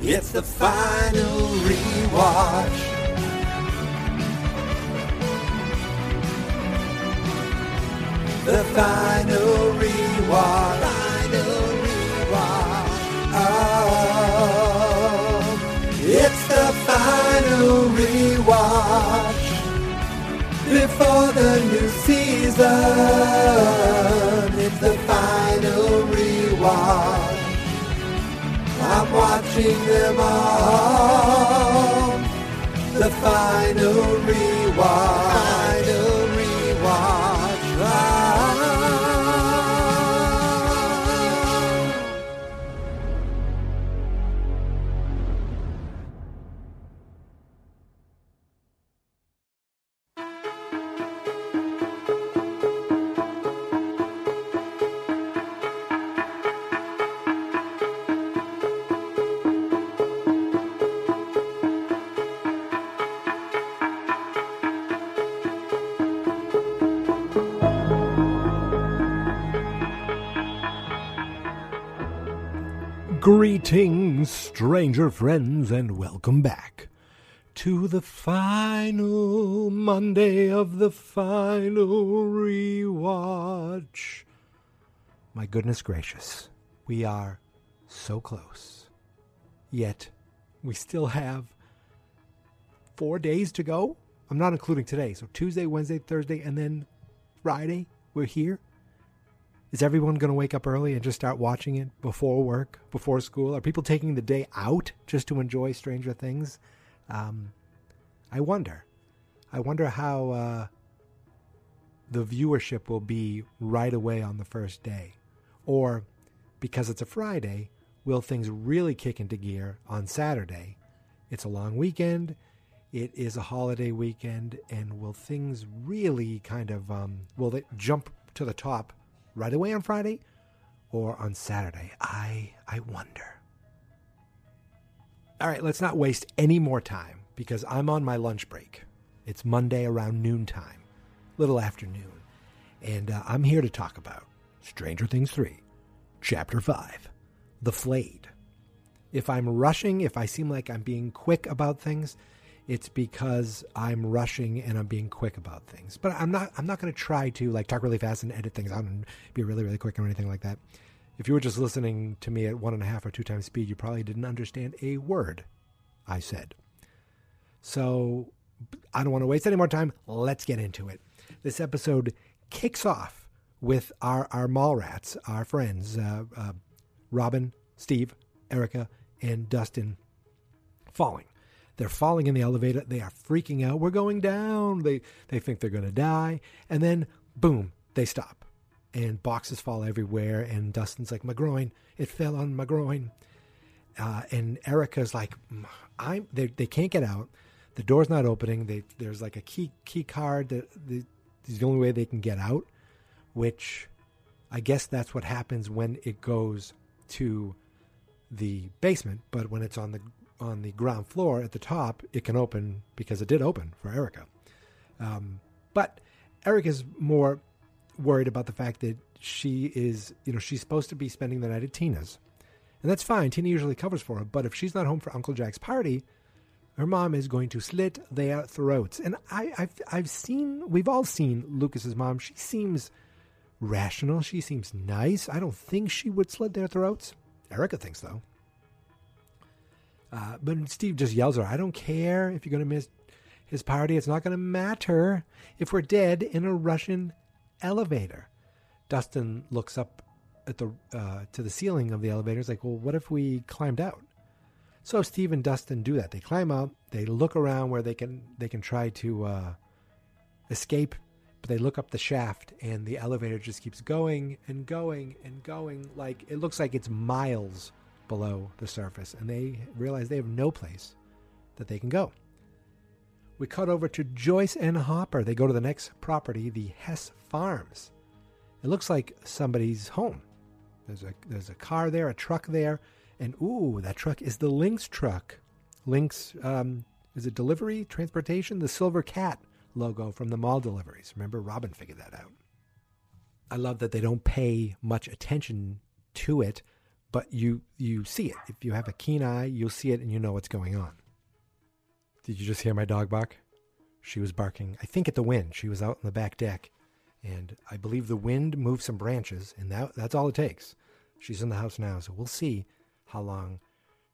It's the final rewatch. The final rewatch. Final rewatch. Oh, it's the final rewatch. Before the new season, it's the final rewatch. I'm watching them all. The final rewatch. Greetings, stranger friends, and welcome back to the final Monday of the final rewatch. My goodness gracious, we are so close. Yet, we still have four days to go. I'm not including today. So, Tuesday, Wednesday, Thursday, and then Friday, we're here. Is everyone going to wake up early and just start watching it before work, before school? Are people taking the day out just to enjoy Stranger Things? Um, I wonder. I wonder how uh, the viewership will be right away on the first day. Or because it's a Friday, will things really kick into gear on Saturday? It's a long weekend. It is a holiday weekend. And will things really kind of, um, will it jump to the top right away on Friday or on Saturday? I I wonder. All right, let's not waste any more time because I'm on my lunch break. It's Monday around noontime, little afternoon, and uh, I'm here to talk about Stranger Things 3, Chapter 5, The Flayed. If I'm rushing, if I seem like I'm being quick about things, it's because I'm rushing and I'm being quick about things. But I'm not I'm not going to try to like talk really fast and edit things out and be really really quick or anything like that. If you were just listening to me at one and a half or two times speed, you probably didn't understand a word I said. So I don't want to waste any more time. Let's get into it. This episode kicks off with our our mall rats, our friends, uh, uh, Robin, Steve, Erica, and Dustin falling. They're falling in the elevator. They are freaking out. We're going down. They they think they're going to die, and then boom, they stop, and boxes fall everywhere. And Dustin's like, "My groin! It fell on my groin." Uh, and Erica's like, "I'm." They they can't get out. The door's not opening. They, there's like a key key card that the, is the only way they can get out, which I guess that's what happens when it goes to the basement. But when it's on the on the ground floor at the top, it can open because it did open for Erica. Um, but Eric is more worried about the fact that she is, you know, she's supposed to be spending the night at Tina's. And that's fine. Tina usually covers for her. But if she's not home for Uncle Jack's party, her mom is going to slit their throats. And I, have I've seen, we've all seen Lucas's mom. She seems rational. She seems nice. I don't think she would slit their throats. Erica thinks though. Uh, but Steve just yells at her, I don't care if you're going to miss his party. It's not going to matter if we're dead in a Russian elevator. Dustin looks up at the uh, to the ceiling of the elevator. He's like, "Well, what if we climbed out?" So Steve and Dustin do that. They climb out. They look around where they can they can try to uh, escape, but they look up the shaft, and the elevator just keeps going and going and going. Like it looks like it's miles below the surface, and they realize they have no place that they can go. We cut over to Joyce and Hopper. They go to the next property, the Hess Farms. It looks like somebody's home. There's a there's a car there, a truck there, and ooh, that truck is the Lynx truck. Lynx um, is it delivery transportation? The Silver Cat logo from the mall deliveries. Remember, Robin figured that out. I love that they don't pay much attention to it, but you you see it. If you have a keen eye, you'll see it and you know what's going on. Did you just hear my dog bark? She was barking, I think, at the wind. She was out on the back deck, and I believe the wind moved some branches, and that, that's all it takes. She's in the house now, so we'll see how long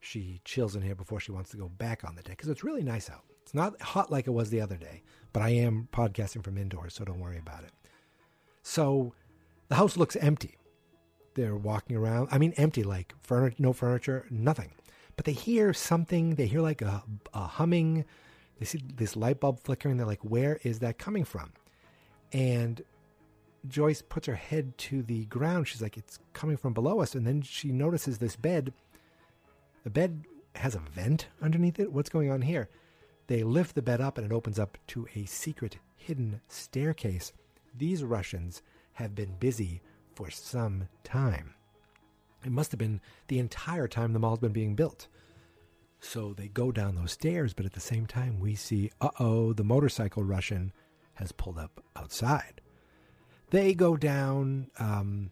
she chills in here before she wants to go back on the deck because it's really nice out. It's not hot like it was the other day, but I am podcasting from indoors, so don't worry about it. So the house looks empty. They're walking around. I mean, empty, like furniture, no furniture, nothing but they hear something. They hear like a, a humming. They see this light bulb flickering. They're like, where is that coming from? And Joyce puts her head to the ground. She's like, it's coming from below us. And then she notices this bed. The bed has a vent underneath it. What's going on here? They lift the bed up and it opens up to a secret hidden staircase. These Russians have been busy for some time. It must have been the entire time the mall's been being built. So they go down those stairs, but at the same time, we see, uh oh, the motorcycle Russian has pulled up outside. They go down um,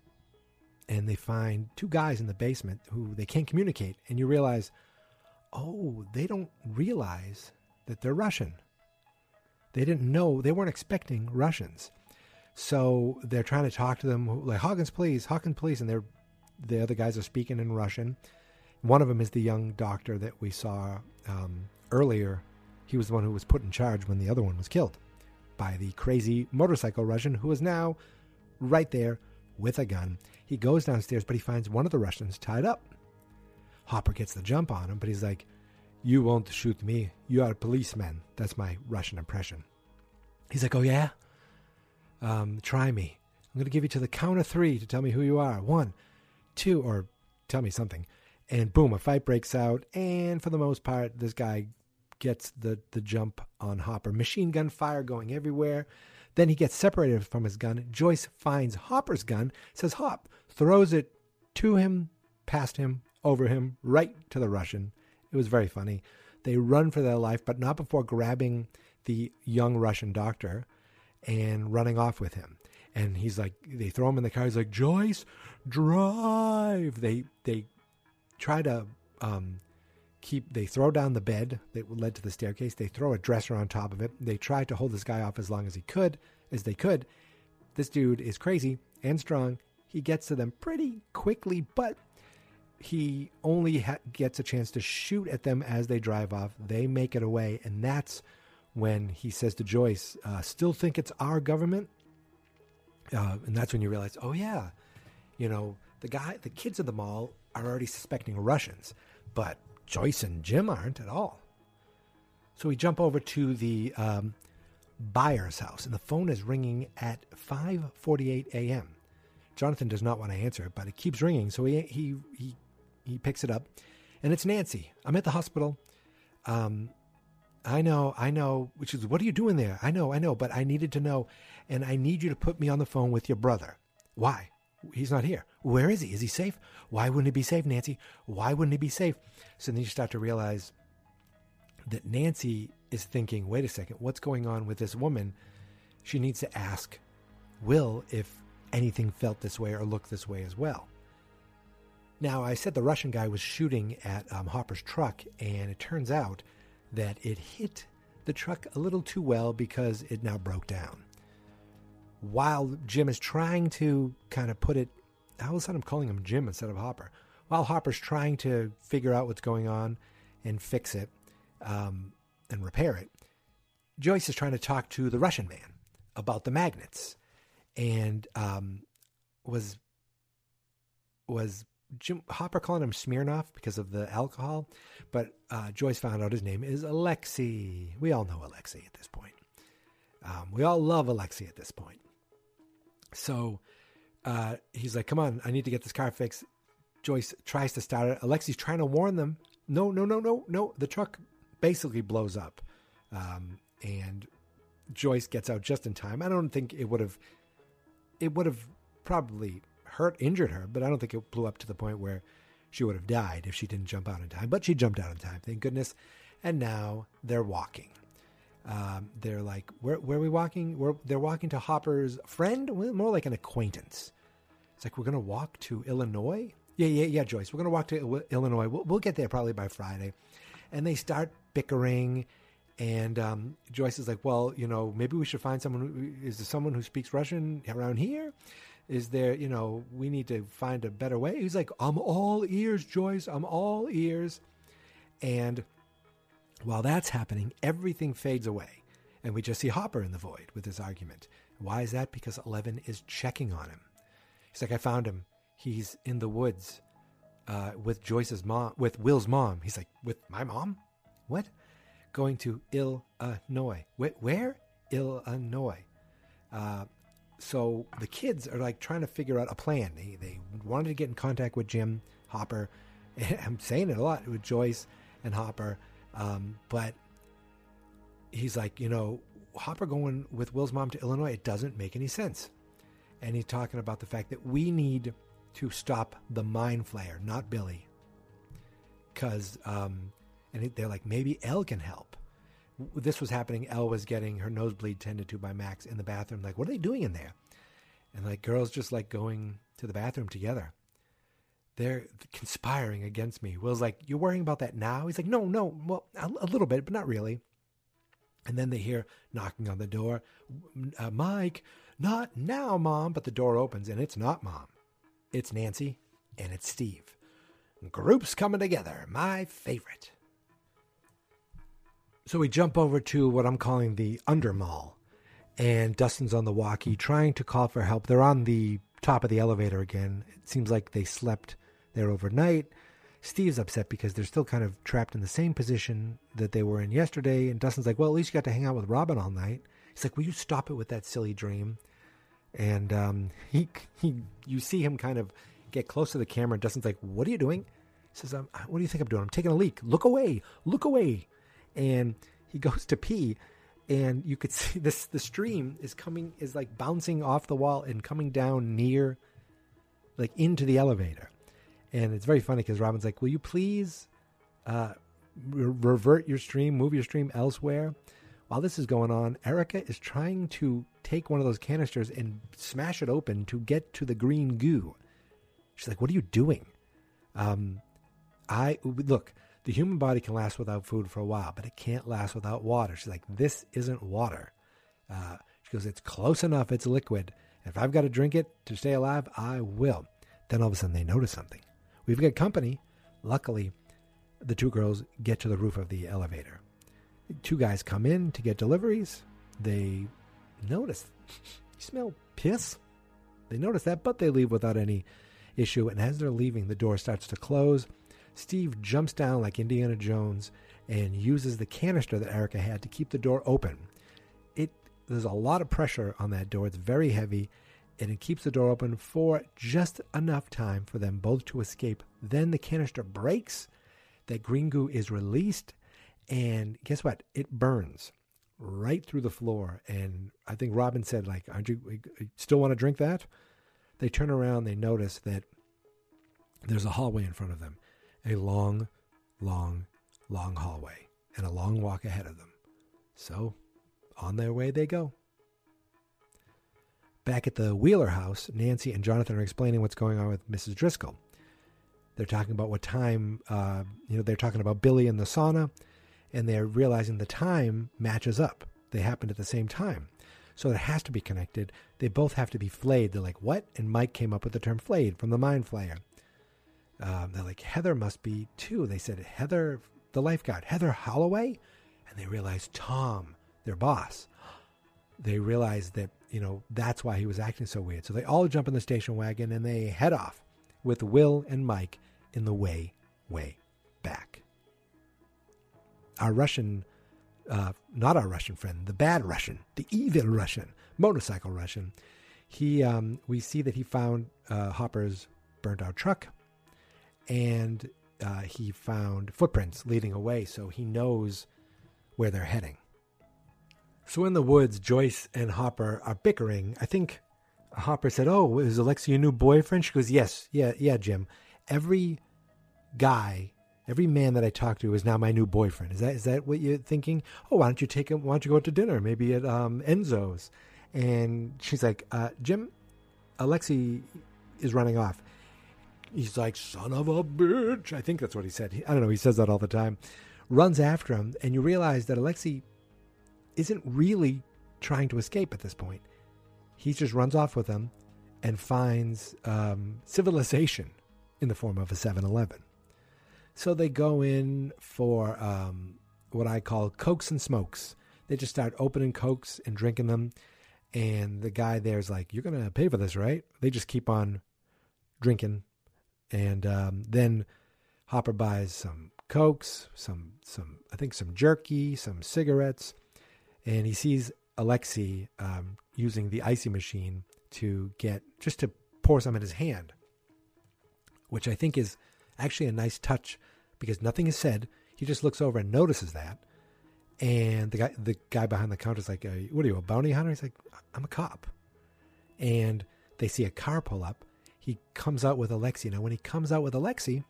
and they find two guys in the basement who they can't communicate. And you realize, oh, they don't realize that they're Russian. They didn't know, they weren't expecting Russians. So they're trying to talk to them, like, Hawkins, please, Hawkins, please. And they're the other guys are speaking in Russian. One of them is the young doctor that we saw um, earlier. He was the one who was put in charge when the other one was killed by the crazy motorcycle Russian who is now right there with a gun. He goes downstairs, but he finds one of the Russians tied up. Hopper gets the jump on him, but he's like, You won't shoot me. You are a policeman. That's my Russian impression. He's like, Oh, yeah? Um, try me. I'm going to give you to the count of three to tell me who you are. One, two, or tell me something. And boom, a fight breaks out. And for the most part, this guy gets the, the jump on Hopper. Machine gun fire going everywhere. Then he gets separated from his gun. Joyce finds Hopper's gun, says Hop, throws it to him, past him, over him, right to the Russian. It was very funny. They run for their life, but not before grabbing the young Russian doctor and running off with him. And he's like they throw him in the car. He's like joyce drive. They they try to um, keep they throw down the bed that led to the staircase. They throw a dresser on top of it. They try to hold this guy off as long as he could as they could. This dude is crazy and strong. He gets to them pretty quickly but he only ha- gets a chance to shoot at them as they drive off. They make it away and that's when he says to joyce uh, still think it's our government uh, and that's when you realize, oh yeah, you know, the guy, the kids at the mall are already suspecting Russians, but Joyce and Jim aren't at all. So we jump over to the um, Byers' house, and the phone is ringing at 5:48 a.m. Jonathan does not want to answer it, but it keeps ringing, so he he he he picks it up, and it's Nancy. I'm at the hospital. Um, I know, I know. Which is, what are you doing there? I know, I know, but I needed to know, and I need you to put me on the phone with your brother. Why? He's not here. Where is he? Is he safe? Why wouldn't he be safe, Nancy? Why wouldn't he be safe? So then you start to realize that Nancy is thinking, wait a second, what's going on with this woman? She needs to ask Will if anything felt this way or looked this way as well. Now, I said the Russian guy was shooting at um, Hopper's truck, and it turns out that it hit the truck a little too well because it now broke down. While Jim is trying to kind of put it, all of a sudden I'm calling him Jim instead of Hopper. While Hopper's trying to figure out what's going on and fix it um, and repair it, Joyce is trying to talk to the Russian man about the magnets, and um, was was Jim Hopper calling him Smirnoff because of the alcohol, but uh, Joyce found out his name is Alexei. We all know Alexei at this point. Um, we all love Alexei at this point. So uh, he's like, "Come on, I need to get this car fixed." Joyce tries to start it. Alexei's trying to warn them. No, no, no, no, no. The truck basically blows up, um, and Joyce gets out just in time. I don't think it would have. It would have probably hurt, injured her, but I don't think it blew up to the point where she would have died if she didn't jump out in time. But she jumped out in time, thank goodness. And now they're walking. Um, they're like, where, where are we walking? We're, they're walking to Hopper's friend, more like an acquaintance. It's like, we're going to walk to Illinois? Yeah, yeah, yeah, Joyce. We're going to walk to Illinois. We'll, we'll get there probably by Friday. And they start bickering. And um, Joyce is like, well, you know, maybe we should find someone. Who, is there someone who speaks Russian around here? Is there, you know, we need to find a better way? He's like, I'm all ears, Joyce. I'm all ears. And while that's happening, everything fades away. And we just see Hopper in the void with his argument. Why is that? Because Eleven is checking on him. He's like, I found him. He's in the woods uh, with Joyce's mom, with Will's mom. He's like, with my mom? What? Going to Illinois. Wait, where? Illinois. Uh, so the kids are like trying to figure out a plan. They they wanted to get in contact with Jim Hopper. I'm saying it a lot with Joyce and Hopper, um, but he's like, you know, Hopper going with Will's mom to Illinois. It doesn't make any sense. And he's talking about the fact that we need to stop the mind flayer, not Billy, because um, and they're like maybe El can help this was happening. El was getting her nosebleed tended to by Max in the bathroom. Like, what are they doing in there? And like, girls just like going to the bathroom together. They're conspiring against me. Will's like, you're worrying about that now? He's like, no, no, well, a, a little bit, but not really. And then they hear knocking on the door. Uh, Mike, not now, Mom. But the door opens and it's not Mom. It's Nancy and it's Steve. Groups coming together. My favorite. So we jump over to what I'm calling the under mall, and Dustin's on the walkie trying to call for help. They're on the top of the elevator again. It seems like they slept there overnight. Steve's upset because they're still kind of trapped in the same position that they were in yesterday. And Dustin's like, well, at least you got to hang out with Robin all night. He's like, will you stop it with that silly dream? And um, he, he, you see him kind of get close to the camera. And Dustin's like, what are you doing? He says, what do you think I'm doing? I'm taking a leak. Look away. Look away and he goes to pee and you could see this the stream is coming is like bouncing off the wall and coming down near like into the elevator. And it's very funny because robin's like will you please uh, re- revert your stream move your stream elsewhere? While this is going on erica is trying to take one of those canisters and smash it open to get to the green goo. She's like what are you doing? Um i look the human body can last without food for a while, but it can't last without water. She's like, this isn't water. Uh, she goes, it's close enough. It's liquid. If I've got to drink it to stay alive, I will. Then all of a sudden they notice something. We've got company. Luckily, the two girls get to the roof of the elevator. Two guys come in to get deliveries. They notice, you smell piss? They notice that, but they leave without any issue. And as they're leaving, the door starts to close. Steve jumps down like Indiana Jones and uses the canister that Erica had to keep the door open. It there's a lot of pressure on that door. It's very heavy and it keeps the door open for just enough time for them both to escape. Then the canister breaks, that green goo is released, And guess what? It burns right through the floor. And I think Robin said, like, aren't you, you still want to drink that? They turn around, they notice that there's a hallway in front of them, a long, long, long hallway, and a long walk ahead of them. So on their way they go. Back at the Wheeler house, Nancy and Jonathan are explaining what's going on with Mrs. Driscoll. They're talking about what time, uh, you know, they're talking about Billy in the sauna, and they're realizing the time matches up. They happened at the same time. So it has to be connected. They both have to be flayed. They're like, what? And Mike came up with the term flayed from the mind flayer. Um, they're like, Heather must be too. They said, Heather, the lifeguard, Heather Holloway? And they realized Tom, their boss. They realized that, you know, that's why he was acting so weird. So they all jump in the station wagon and they head off with Will and Mike in the way, way back. Our Russian, uh, not our Russian friend, the bad Russian, the evil Russian, motorcycle Russian, he, um, we see that he found uh, Hopper's burnt out truck and uh, he found footprints leading away, so he knows where they're heading. So in the woods, Joyce and Hopper are bickering. I think Hopper said, "Oh, is Alexia your new boyfriend?" She goes, "Yes, yeah, yeah, Jim. Every guy, every man that I talk to is now my new boyfriend. Is that is that what you're thinking? Oh, why don't you take him? Why don't you go out to dinner? Maybe at um, Enzo's?" And she's like, uh, "Jim, Alexei is running off." He's like, "Son of a bitch!" I think that's what he said. He, I don't know. He says that all the time. Runs after him, and you realize that Alexei isn't really trying to escape at this point. He just runs off with him and finds um, civilization in the form of a 7 Eleven. So they go in for um, what I call cokes and smokes. They just start opening cokes and drinking them. And the guy there's like, You're going to pay for this, right? They just keep on drinking. And um, then Hopper buys some cokes, some, some, I think some jerky, some cigarettes. And he sees Alexei um, using the icy machine to get just to pour some in his hand, which I think is actually a nice touch because nothing is said. He just looks over and notices that, and the guy the guy behind the counter is like, "What are you, a bounty hunter?" He's like, "I'm a cop," and they see a car pull up. He comes out with Alexei. Now, when he comes out with Alexei,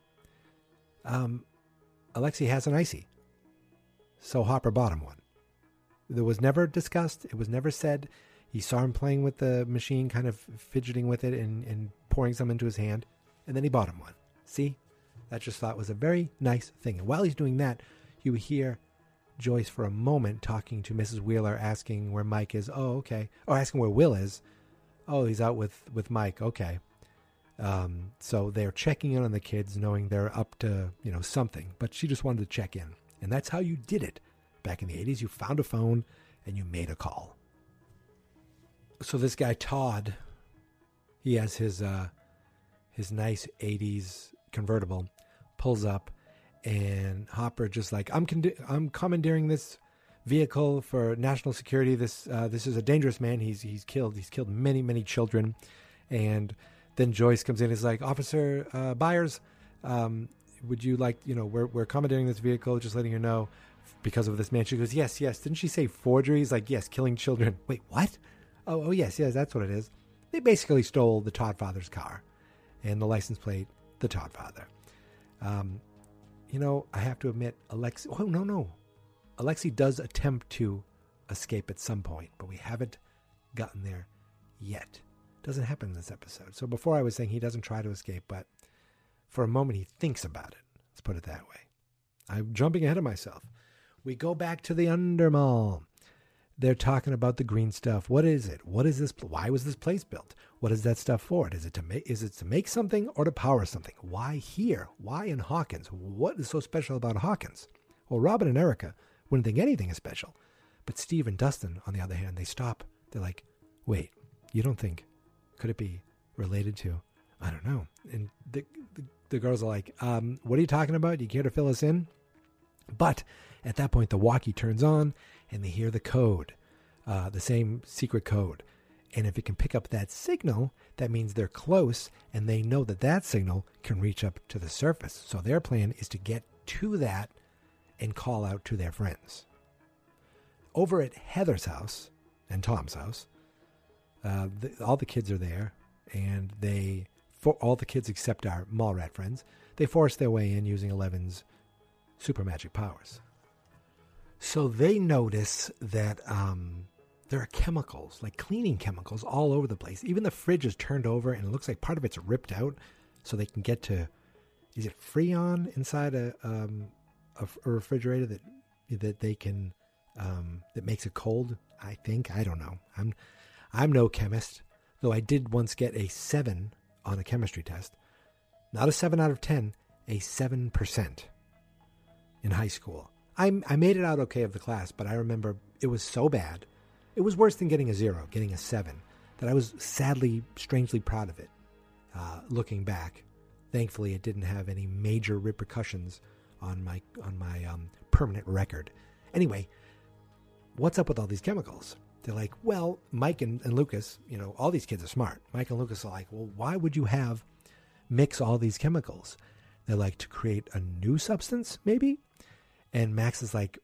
um, Alexei has an icy, so Hopper bought him one. It was never discussed. It was never said. He saw him playing with the machine, kind of fidgeting with it and, and pouring some into his hand, and then he bought him one. See? That just thought was a very nice thing. And while he's doing that, you hear Joyce for a moment talking to Mrs. Wheeler, asking where Mike is. Oh, okay. Or asking where Will is. Oh, he's out with, with Mike. Okay. Um, so they're checking in on the kids, knowing they're up to, you know, something. But she just wanted to check in. And that's how you did it back in the 80s. You found a phone and you made a call. So this guy Todd, he has his uh, his nice 80s convertible, pulls up, and Hopper just like I'm I'm commandeering this vehicle for national security. This uh, this is a dangerous man. He's he's killed he's killed many many children, and then Joyce comes in. and Is like Officer uh, Byers, um, would you like you know we're we're commandeering this vehicle. Just letting you know because of this man. She goes, yes, yes. Didn't she say forgeries? Like, yes, killing children. Wait, what? Oh, oh, yes, yes, that's what it is. They basically stole the Todd father's car and the license plate, the Todd father. Um, you know, I have to admit, Alexei. Oh no, no, Alexei does attempt to escape at some point, but we haven't gotten there yet. Doesn't happen in this episode. So before I was saying he doesn't try to escape, but for a moment he thinks about it. Let's put it that way. I'm jumping ahead of myself. We go back to the Undermall. They're talking about the green stuff. What is it? What is this? Why was this place built? What is that stuff for? Is it to make? Is it to make something or to power something? Why here? Why in Hawkins? What is so special about Hawkins? Well, Robin and Erica wouldn't think anything is special, but Steve and Dustin, on the other hand, they stop. They're like, "Wait, you don't think? Could it be related to? I don't know." And the the, the girls are like, um, "What are you talking about? Do you care to fill us in?" But at that point, the walkie turns on and they hear the code, uh, the same secret code. And if it can pick up that signal, that means they're close and they know that that signal can reach up to the surface. So their plan is to get to that and call out to their friends. Over at Heather's house and Tom's house, uh, the, all the kids are there, and they, for all the kids except our mall rat friends, they force their way in using Eleven's super magic powers. So they notice that um, there are chemicals, like cleaning chemicals, all over the place. Even the fridge is turned over, and it looks like part of it's ripped out, so they can get to. Is it Freon inside a um, a, a refrigerator that that they can um, that makes it cold? I think I don't know. I'm I'm no chemist, though I did once get a seven on a chemistry test. Not a seven out of ten, a seven percent in high school. I I made it out okay of the class, but I remember it was so bad. It was worse than getting a zero, getting a seven. That I was sadly, strangely proud of it. Uh, looking back, thankfully, it didn't have any major repercussions on my on my um, permanent record. Anyway, what's up with all these chemicals? They're like, well, Mike and, and Lucas, you know, all these kids are smart. Mike and Lucas are like, well, why would you have mix all these chemicals? They're like to create a new substance, maybe. And Max is like,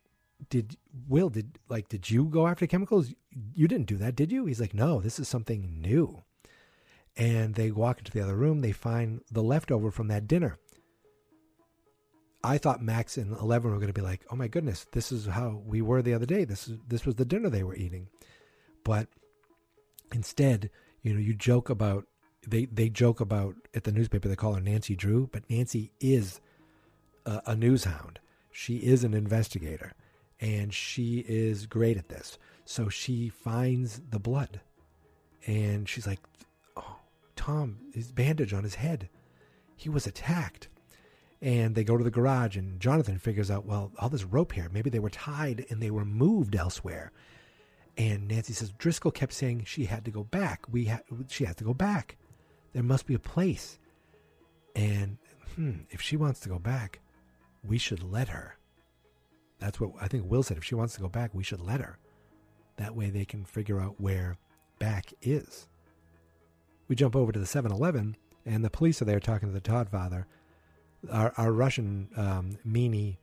did Will did like did you go after chemicals? You didn't do that, did you? He's like, no, this is something new. And they walk into the other room. They find the leftover from that dinner. I thought Max and Eleven were going to be like, "Oh my goodness, this is how we were the other day. This is this was the dinner they were eating," but instead, you know, you joke about they they joke about at the newspaper they call her Nancy Drew, but Nancy is a, a news hound. She is an investigator, and she is great at this. So she finds the blood, and she's like, "Oh, Tom, his bandage on his head. He was attacked." And they go to the garage and jonathan figures out well all this rope here maybe they were tied and they were moved elsewhere. And nancy says driscoll kept saying she had to go back. We ha- she has to go back. There must be a place. And hmm, if she wants to go back we should let her. That's what i think will said if she wants to go back we should let her. That way they can figure out where back is. We jump over to the 7-eleven and the police are there talking to the todd father our, our Russian um, meanie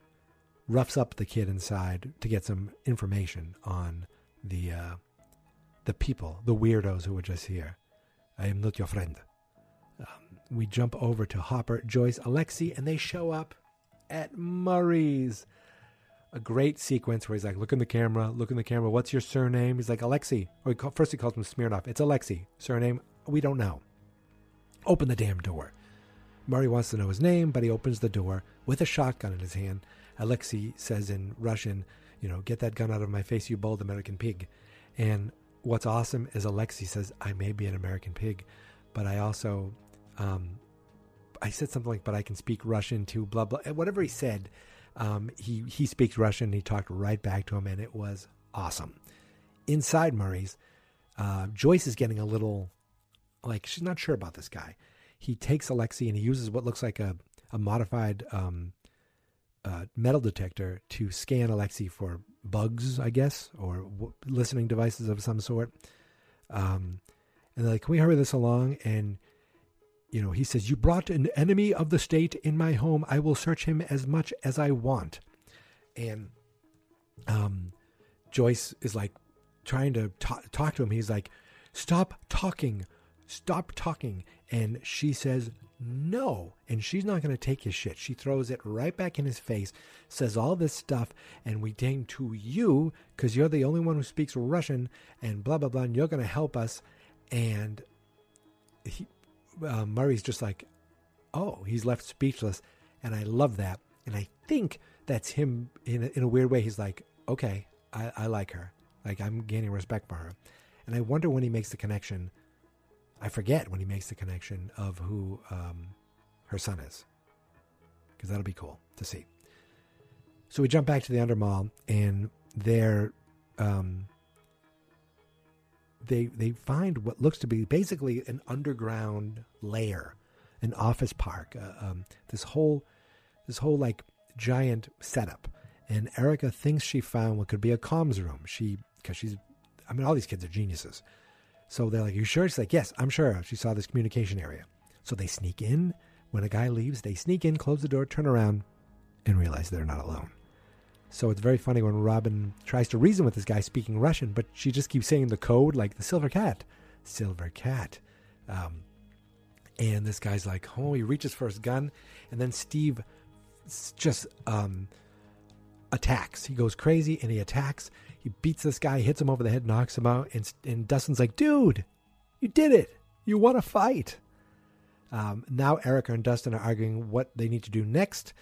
roughs up the kid inside to get some information on the uh, the people, the weirdos who were just here. I am not your friend. Um, we jump over to Hopper, Joyce, Alexei, and they show up at Murray's. A great sequence where he's like, "Look in the camera, look in the camera. What's your surname?" He's like, "Alexei." Or he call, first he calls him Smirnoff. It's Alexei. Surname? We don't know. Open the damn door. Murray wants to know his name, but he opens the door with a shotgun in his hand. Alexei says in Russian, you know, get that gun out of my face, you bold American pig. And what's awesome is Alexei says, I may be an American pig, but I also, um, I said something like, but I can speak Russian too, blah, blah. Whatever he said, um, he, he speaks Russian. He talked right back to him, and it was awesome. Inside Murray's, uh, Joyce is getting a little, like, she's not sure about this guy he takes Alexei and he uses what looks like a, a modified um, uh, metal detector to scan Alexei for bugs, I guess, or w- listening devices of some sort. Um, and they're like, can we hurry this along? And, you know, he says, You brought an enemy of the state in my home. I will search him as much as I want. And um, Joyce is like trying to talk, talk to him. He's like, Stop talking. Stop talking. And she says, no. And she's not going to take his shit. She throws it right back in his face, says all this stuff, and we came to you because you're the only one who speaks Russian, and blah, blah, blah, and you're going to help us. And he, uh, Murray's just like, oh, he's left speechless. And I love that. And I think that's him in a, in a weird way. He's like, okay, I, I like her. Like, I'm gaining respect for her. And I wonder when he makes the connection I forget when he makes the connection of who um, her son is, because that'll be cool to see. So we jump back to the Undermall, and there, um, they they find what looks to be basically an underground lair, an office park. Uh, um, this whole this whole like giant setup, and Erica thinks she found what could be a comms room. She because she's, I mean, all these kids are geniuses. So they're like, You sure? She's like, Yes, I'm sure. She saw this communication area. So they sneak in. When a guy leaves, they sneak in, close the door, turn around, and realize they're not alone. So it's very funny when Robin tries to reason with this guy speaking Russian, but she just keeps saying the code like the silver cat, silver cat. Um, and this guy's like, oh, he reaches for his gun, and then Steve just um, attacks. He goes crazy and he attacks. He beats this guy, hits him over the head, knocks him out, and, and Dustin's like, dude, you did it. You won a fight. Um, now Erica and Dustin are arguing what they need to do next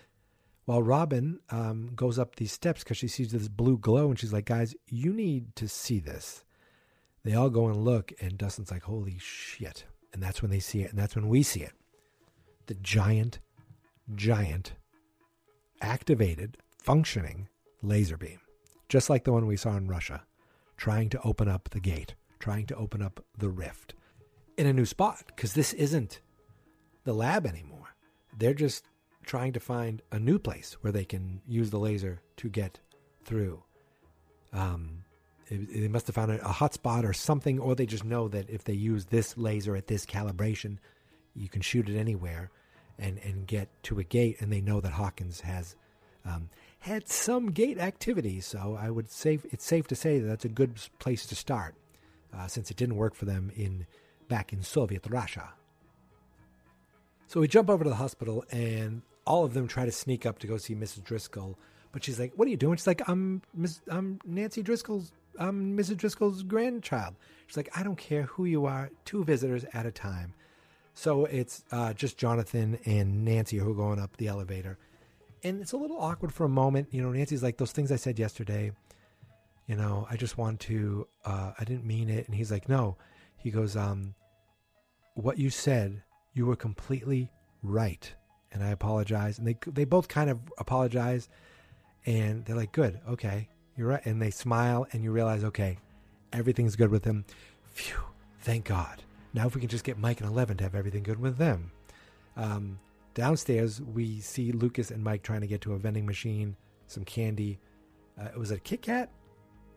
while Robin um, goes up these steps because she sees this blue glow and she's like, guys, you need to see this. They all go and look, and Dustin's like, holy shit. And that's when they see it, and that's when we see it. The giant, giant, activated, functioning laser beam, just like the one we saw in Russia, trying to open up the gate, trying to open up the rift in a new spot, because this isn't the lab anymore. They're just trying to find a new place where they can use the laser to get through. Um, they must have found a, hotspot or something, or they just know that if they use this laser at this calibration, you can shoot it anywhere and, and get to a gate. And they know that Hawkins has um, had some gate activity. So I would say it's safe to say that that's a good place to start, uh, since it didn't work for them in back in Soviet Russia. So we jump over to the hospital, and all of them try to sneak up to go see Mrs. Driscoll. But she's like, "What are you doing?" She's like, "I'm Miss, I'm Nancy Driscoll's, I'm Mrs. Driscoll's grandchild." She's like, "I don't care who you are. Two visitors at a time." So it's uh, just Jonathan and Nancy who are going up the elevator, and it's a little awkward for a moment. You know, Nancy's like, "Those things I said yesterday, you know, I just want to, uh, I didn't mean it," and he's like, "No." He goes, um, "What you said, you were completely right." and I apologize. And they they both kind of apologize, and they're like, "Good, okay, you're right." And they smile, and you realize, okay, everything's good with him. Phew, thank God. Now if we can just get Mike and Eleven to have everything good with them. Um, downstairs, we see Lucas and Mike trying to get to a vending machine, some candy. Uh, it was a Kit Kat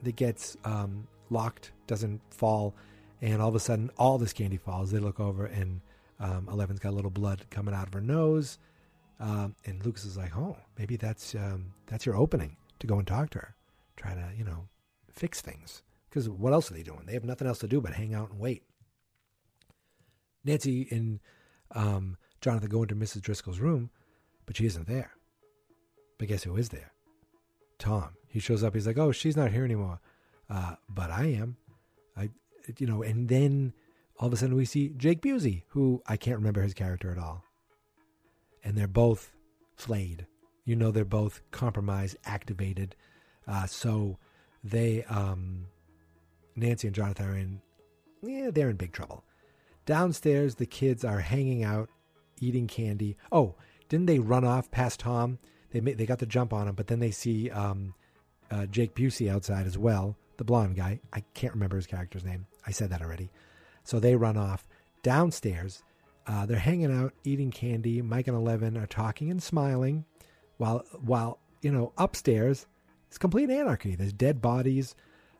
that gets um, locked, doesn't fall, and all of a sudden, all this candy falls. They look over and um, Eleven's got a little blood coming out of her nose, um, and Lucas is like, "Oh, maybe that's um, that's your opening to go and talk to her, try to you know fix things." Because what else are they doing? They have nothing else to do but hang out and wait. Nancy and um, Jonathan go into Mrs. Driscoll's room, but she isn't there. But guess who is there? Tom. He shows up. He's like, "Oh, she's not here anymore, uh, but I am." I, you know, and then all of a sudden we see Jake Busey, who I can't remember his character at all. And they're both flayed. You know, they're both compromised, activated. Uh, so they, um, Nancy and Jonathan are in, yeah, they're in big trouble. Downstairs, the kids are hanging out, eating candy. Oh, didn't they run off past Tom? They they got the jump on him, but then they see um, uh, Jake Busey outside as well, the blonde guy. I can't remember his character's name. I said that already. So they run off downstairs. Uh, they're hanging out, eating candy. Mike and Eleven are talking and smiling, while while you know upstairs it's complete anarchy. There's dead bodies.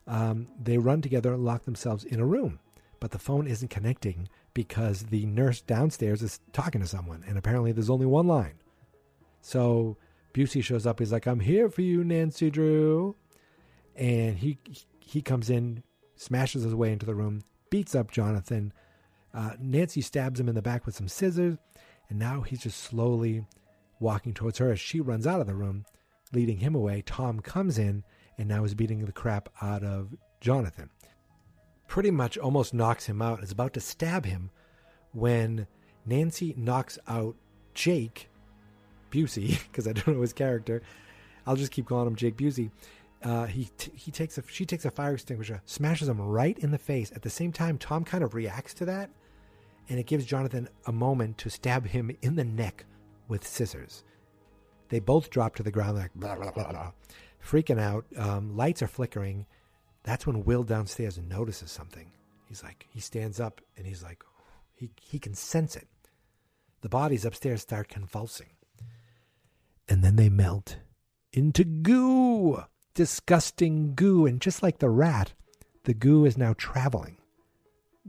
Um, they run together and lock themselves in a room, but the phone isn't connecting because the nurse downstairs is talking to someone, and apparently there's only one line. So Busey shows up. He's like, "I'm here for you, Nancy Drew," and he he comes in, smashes his way into the room, beats up Jonathan. Uh, Nancy stabs him in the back with some scissors, and now he's just slowly walking towards her as she runs out of the room, leading him away. Tom comes in and now is beating the crap out of Jonathan. Pretty much almost knocks him out, is about to stab him when Nancy knocks out Jake Busey, because I don't know his character. I'll just keep calling him Jake Busey. Uh, he t- he takes a she takes a fire extinguisher, smashes him right in the face. At the same time, Tom kind of reacts to that, and it gives Jonathan a moment to stab him in the neck with scissors. They both drop to the ground like blah blah blah, freaking out. Um, lights are flickering. That's when Will downstairs notices something. He's like he stands up and he's like he he can sense it. The bodies upstairs start convulsing, and then they melt into goo disgusting goo. And just like the rat, the goo is now traveling,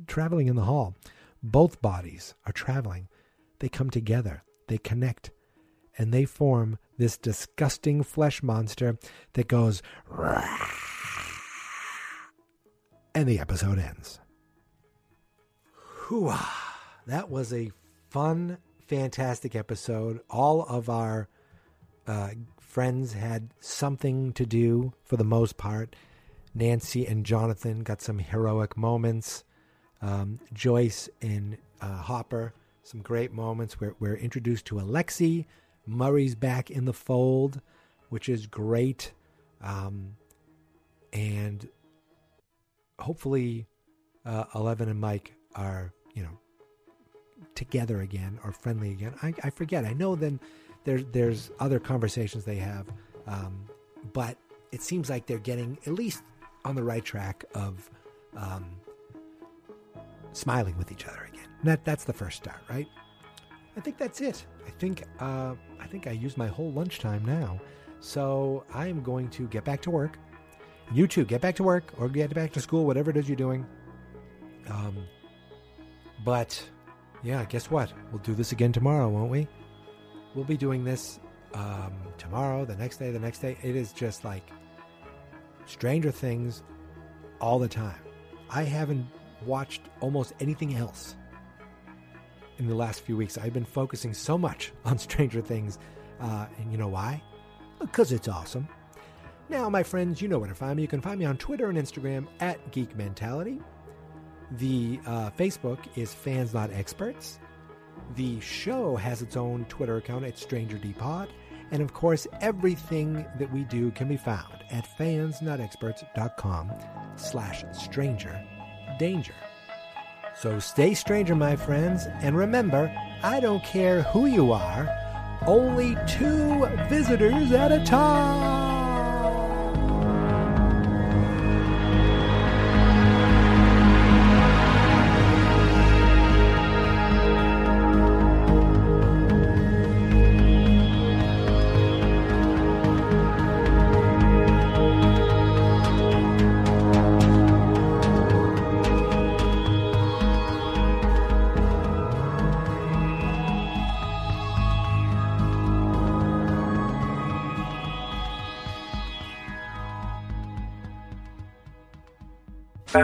traveling in the hall. Both bodies are traveling. They come together, they connect. and they form this disgusting flesh monster that goes. And the episode ends. Hooah! That was a fun, fantastic episode. All of our uh, friends had something to do for the most part. Nancy and Jonathan got some heroic moments. Um, Joyce and uh, Hopper, some great moments. We're, we're introduced to Alexei. Murray's back in the fold, which is great. Um, and hopefully, uh, Eleven and Mike are, you know, together again or friendly again. I, I forget. I know then there's there's other conversations they have, um, but it seems like they're getting at least on the right track of um, smiling with each other again. That that's the first start, right? I think that's it. I think uh, I think I used my whole lunchtime now, so I am going to get back to work. You too, get back to work or get back to school, whatever it is you're doing. Um, but yeah, guess what? We'll do this again tomorrow, won't we? We'll be doing this um, tomorrow, the next day, the next day. It is just like Stranger Things all the time. I haven't watched almost anything else in the last few weeks. I've been focusing so much on Stranger Things. Uh, and you know why? Because it's awesome. Now, my friends, you know where to find me. You can find me on Twitter and Instagram at Geek Mentality. The uh, Facebook is Fans Not Experts. The show has its own Twitter account at Stranger D Pod. And of course, everything that we do can be found at fansnotexperts.com slash stranger danger. So stay stranger, my friends, and remember, I don't care who you are, only two visitors at a time.